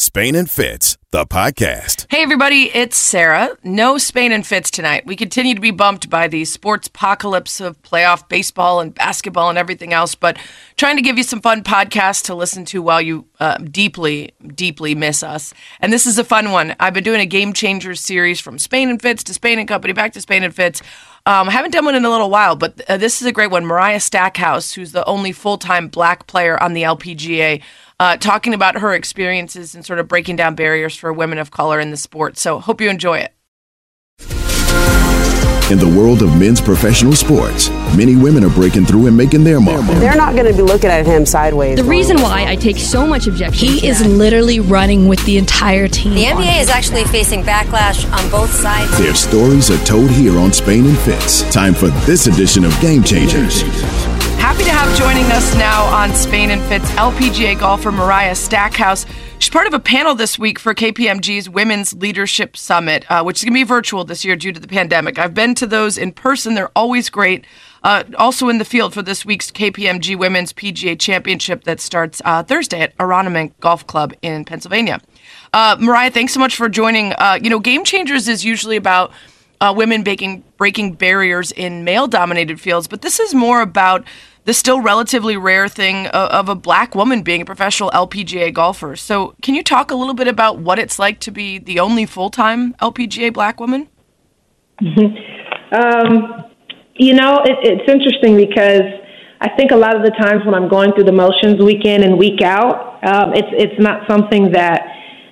Spain and Fitz, the podcast. Hey, everybody, it's Sarah. No Spain and Fitz tonight. We continue to be bumped by the sports apocalypse of playoff baseball and basketball and everything else, but trying to give you some fun podcasts to listen to while you uh, deeply, deeply miss us. And this is a fun one. I've been doing a Game Changers series from Spain and Fitz to Spain and Company, back to Spain and Fitz. Um, I haven't done one in a little while, but uh, this is a great one. Mariah Stackhouse, who's the only full time black player on the LPGA uh, talking about her experiences and sort of breaking down barriers for women of color in the sport. So, hope you enjoy it. In the world of men's professional sports, many women are breaking through and making their mark. They're not going to be looking at him sideways. The reason why I take so much objection he is literally running with the entire team. The NBA is actually facing backlash on both sides. Their stories are told here on Spain and Fitz. Time for this edition of Game Changers. Happy to have joining us now on Spain and Fitz LPGA golfer Mariah Stackhouse. She's part of a panel this week for KPMG's Women's Leadership Summit, uh, which is going to be virtual this year due to the pandemic. I've been to those in person, they're always great. Uh, also in the field for this week's KPMG Women's PGA Championship that starts uh, Thursday at Aronimink Golf Club in Pennsylvania. Uh, Mariah, thanks so much for joining. Uh, you know, Game Changers is usually about uh, women breaking, breaking barriers in male dominated fields, but this is more about the still relatively rare thing of, a black woman being a professional LPGA golfer. So, can you talk a little bit about what it's like to be the only full time LPGA black woman? um, you know, it, it's interesting because I think a lot of the times when I'm going through the motions week in and week out, um, it's it's not something that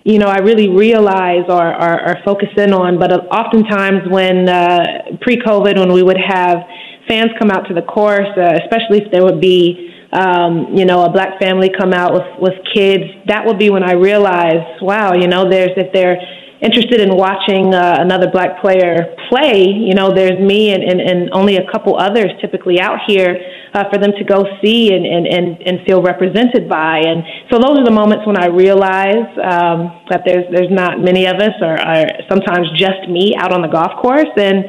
you know I really realize or, or, or focus in on. But oftentimes when uh, pre-COVID, when we would have fans come out to the course, uh, especially if there would be, um, you know, a black family come out with with kids. That would be when I realized, wow, you know, there's if they're interested in watching uh, another black player play, you know, there's me and, and, and only a couple others typically out here uh, for them to go see and, and, and, and feel represented by. And so those are the moments when I realize um, that there's there's not many of us or, or sometimes just me out on the golf course. And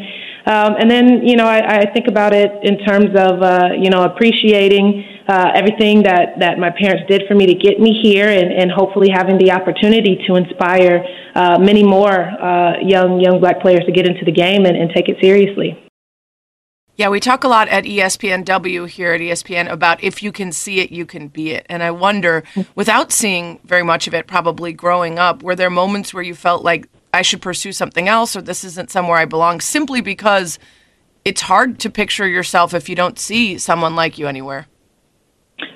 um, and then, you know, I, I think about it in terms of, uh, you know, appreciating uh, everything that, that my parents did for me to get me here and, and hopefully having the opportunity to inspire uh, many more uh, young, young black players to get into the game and, and take it seriously. Yeah, we talk a lot at ESPNW here at ESPN about if you can see it, you can be it. And I wonder, without seeing very much of it, probably growing up, were there moments where you felt like I should pursue something else or this isn't somewhere I belong simply because it's hard to picture yourself if you don't see someone like you anywhere.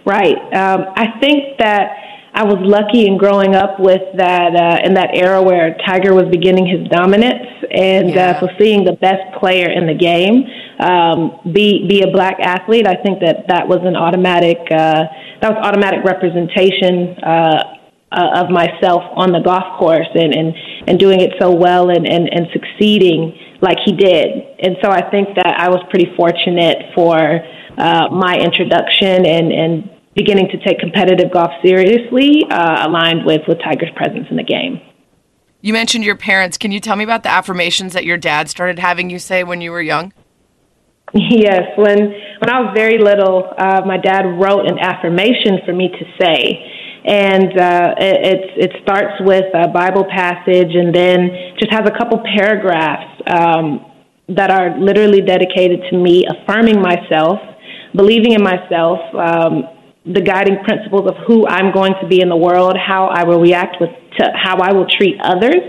Right. Um, I think that I was lucky in growing up with that uh, in that era where Tiger was beginning his dominance, and uh, yeah. uh, so seeing the best player in the game um, be be a black athlete, I think that that was an automatic uh, that was automatic representation. Uh, uh, of myself on the golf course and, and, and doing it so well and, and, and succeeding like he did. And so I think that I was pretty fortunate for uh, my introduction and, and beginning to take competitive golf seriously, uh, aligned with, with Tiger's presence in the game. You mentioned your parents. Can you tell me about the affirmations that your dad started having you say when you were young? Yes, when when I was very little, uh, my dad wrote an affirmation for me to say, and uh, it, it starts with a Bible passage and then just has a couple paragraphs um, that are literally dedicated to me affirming myself, believing in myself, um, the guiding principles of who I'm going to be in the world, how I will react with to how I will treat others.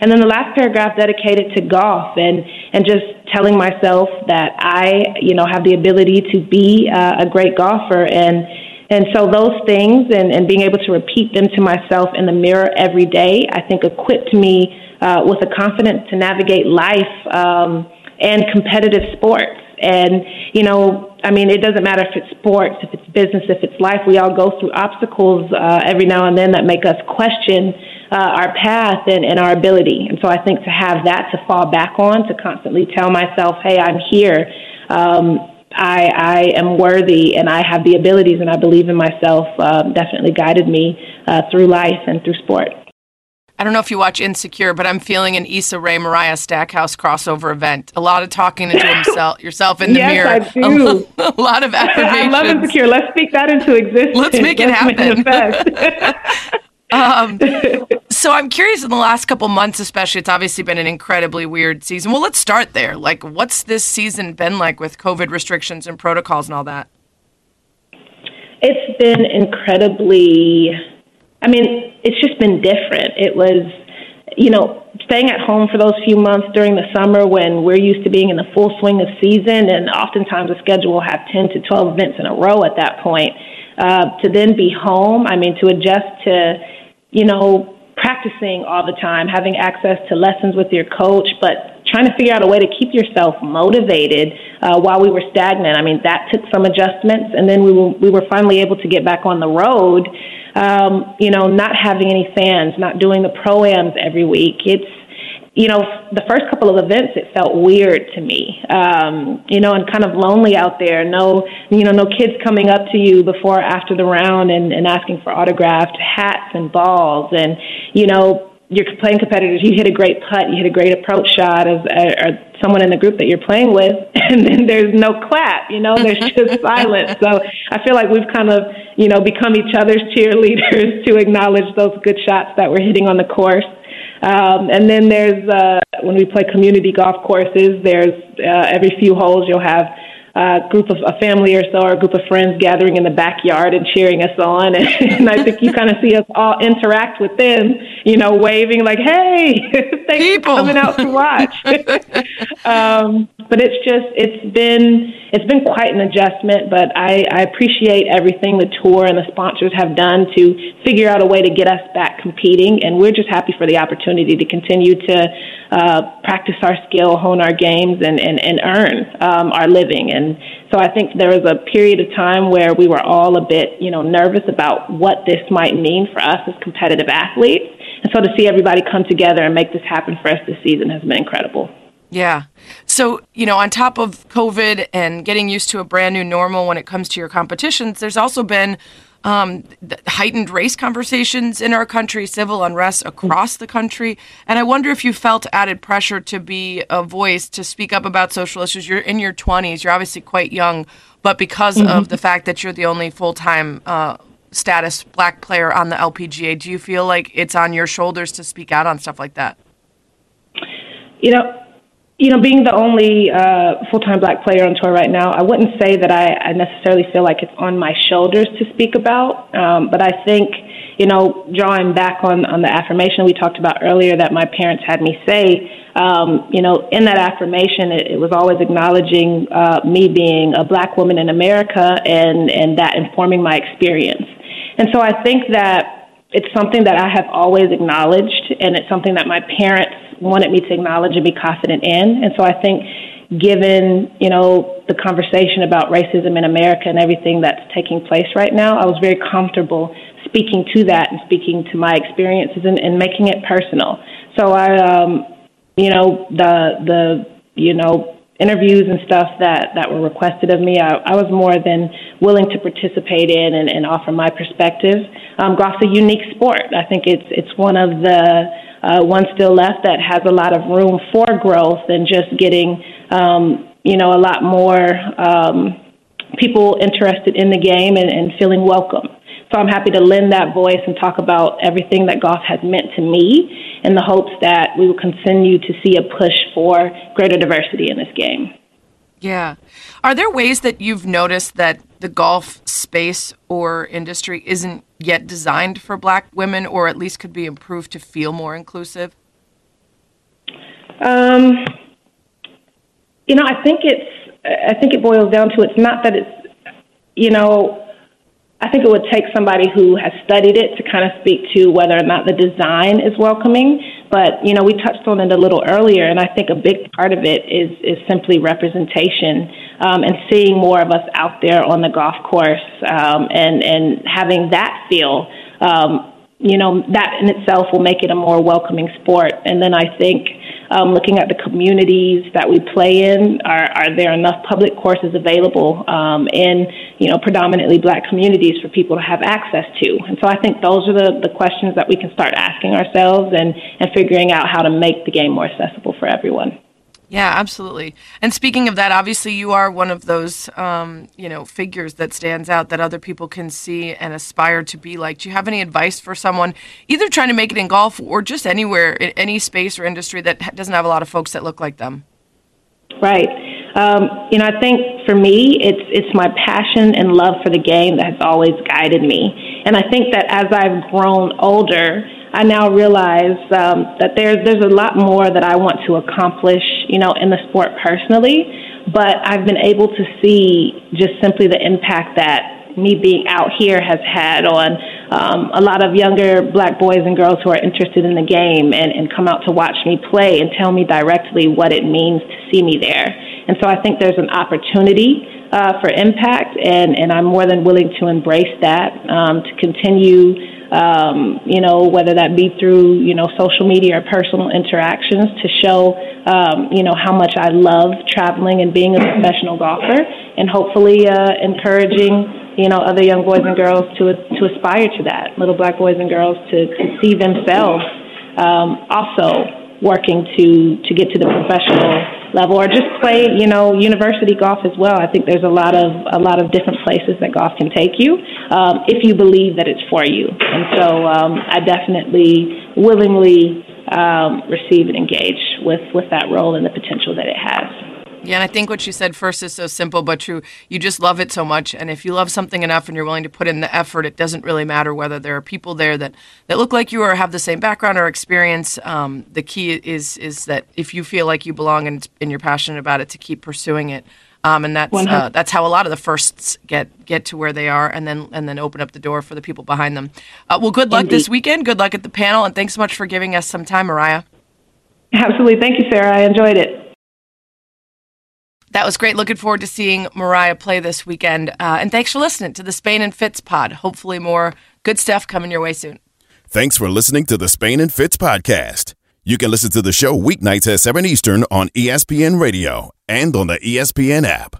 And then the last paragraph dedicated to golf and, and just telling myself that I, you know, have the ability to be uh, a great golfer and and so those things and, and being able to repeat them to myself in the mirror every day, I think equipped me uh, with the confidence to navigate life um, and competitive sports. And, you know, I mean, it doesn't matter if it's sports, if it's business, if it's life. We all go through obstacles uh, every now and then that make us question uh, our path and, and our ability. And so I think to have that to fall back on, to constantly tell myself, hey, I'm here. Um, I, I am worthy and I have the abilities and I believe in myself um, definitely guided me uh, through life and through sport. I don't know if you watch Insecure, but I'm feeling an Issa Rae Mariah Stackhouse crossover event. A lot of talking into himself, yourself in the yes, mirror. I do. A, a lot of affirmations. I love Insecure. Let's speak that into existence. Let's make it happen. Um, so I'm curious in the last couple months, especially, it's obviously been an incredibly weird season. Well, let's start there. Like, what's this season been like with COVID restrictions and protocols and all that? It's been incredibly, I mean, it's just been different. It was, you know, staying at home for those few months during the summer when we're used to being in the full swing of season, and oftentimes a schedule will have 10 to 12 events in a row at that point. Uh, to then be home, I mean, to adjust to, you know, practicing all the time, having access to lessons with your coach, but trying to figure out a way to keep yourself motivated uh, while we were stagnant. I mean, that took some adjustments, and then we were, we were finally able to get back on the road. Um, you know, not having any fans, not doing the proams every week. It's you know, the first couple of events, it felt weird to me, um, you know, and kind of lonely out there. No, you know, no kids coming up to you before or after the round and, and asking for autographed hats and balls. And, you know, you're playing competitors, you hit a great putt, you hit a great approach shot of uh, or someone in the group that you're playing with, and then there's no clap, you know, there's just silence. So I feel like we've kind of, you know, become each other's cheerleaders to acknowledge those good shots that we're hitting on the course. Um, and then there's uh, when we play community golf courses. There's uh, every few holes you'll have a group of a family or so or a group of friends gathering in the backyard and cheering us on. And, and I think you kind of see us all interact with them you know waving like hey thanks People. for coming out to watch. Um, but it's just it's been it's been quite an adjustment but I, I appreciate everything the tour and the sponsors have done to figure out a way to get us back competing. And we're just happy for the opportunity to continue to uh, practice our skill hone our games and, and, and earn um, our living. and and so I think there was a period of time where we were all a bit, you know, nervous about what this might mean for us as competitive athletes. And so to see everybody come together and make this happen for us this season has been incredible. Yeah. So, you know, on top of COVID and getting used to a brand new normal when it comes to your competitions, there's also been um, heightened race conversations in our country, civil unrest across the country. And I wonder if you felt added pressure to be a voice to speak up about social issues. You're in your 20s, you're obviously quite young, but because mm-hmm. of the fact that you're the only full time uh, status black player on the LPGA, do you feel like it's on your shoulders to speak out on stuff like that? You know, you know, being the only uh, full time black player on tour right now, I wouldn't say that I, I necessarily feel like it's on my shoulders to speak about. Um, but I think, you know, drawing back on, on the affirmation we talked about earlier that my parents had me say, um, you know, in that affirmation, it, it was always acknowledging uh, me being a black woman in America and, and that informing my experience. And so I think that it's something that I have always acknowledged, and it's something that my parents wanted me to acknowledge and be confident in. And so I think given, you know, the conversation about racism in America and everything that's taking place right now, I was very comfortable speaking to that and speaking to my experiences and, and making it personal. So I, um, you know, the, the, you know, interviews and stuff that, that were requested of me, I, I was more than willing to participate in and, and offer my perspective. Um, golf's a unique sport. I think it's, it's one of the, uh, one still left that has a lot of room for growth and just getting, um, you know, a lot more um, people interested in the game and, and feeling welcome. So I'm happy to lend that voice and talk about everything that golf has meant to me in the hopes that we will continue to see a push for greater diversity in this game. Yeah. Are there ways that you've noticed that the golf space or industry isn't yet designed for black women or at least could be improved to feel more inclusive? Um, you know, I think it's I think it boils down to it's not that it's you know, I think it would take somebody who has studied it to kind of speak to whether or not the design is welcoming. But you know, we touched on it a little earlier, and I think a big part of it is is simply representation um, and seeing more of us out there on the golf course, um, and and having that feel. Um, you know, that in itself will make it a more welcoming sport. And then I think um, looking at the communities that we play in, are, are there enough public courses available um, in, you know, predominantly black communities for people to have access to? And so I think those are the, the questions that we can start asking ourselves and, and figuring out how to make the game more accessible for everyone. Yeah, absolutely. And speaking of that, obviously you are one of those, um, you know, figures that stands out that other people can see and aspire to be like. Do you have any advice for someone, either trying to make it in golf or just anywhere, in any space or industry that doesn't have a lot of folks that look like them? Right. Um, you know, I think for me, it's it's my passion and love for the game that has always guided me. And I think that as I've grown older, I now realize um, that there's there's a lot more that I want to accomplish, you know, in the sport personally. But I've been able to see just simply the impact that me being out here has had on um, a lot of younger black boys and girls who are interested in the game and, and come out to watch me play and tell me directly what it means to see me there. And so I think there's an opportunity uh, for impact, and, and I'm more than willing to embrace that um, to continue um, you know, whether that be through, you know, social media or personal interactions to show, um, you know, how much I love traveling and being a professional golfer and hopefully uh, encouraging, you know, other young boys and girls to, to aspire to that, little black boys and girls to, to see themselves um, also working to, to get to the professional level or just play, you know, university golf as well. I think there's a lot of a lot of different places that golf can take you um, if you believe that it's for you. And so um, I definitely willingly um, receive and engage with with that role and the potential that it has. Yeah, and I think what you said first is so simple but true. You just love it so much, and if you love something enough and you're willing to put in the effort, it doesn't really matter whether there are people there that, that look like you or have the same background or experience. Um, the key is is that if you feel like you belong and, and you're passionate about it, to keep pursuing it. Um, and that's uh, that's how a lot of the firsts get get to where they are, and then and then open up the door for the people behind them. Uh, well, good luck Indeed. this weekend. Good luck at the panel, and thanks so much for giving us some time, Mariah. Absolutely, thank you, Sarah. I enjoyed it. That was great. Looking forward to seeing Mariah play this weekend. Uh, and thanks for listening to the Spain and Fitz pod. Hopefully, more good stuff coming your way soon. Thanks for listening to the Spain and Fitz podcast. You can listen to the show weeknights at 7 Eastern on ESPN Radio and on the ESPN app.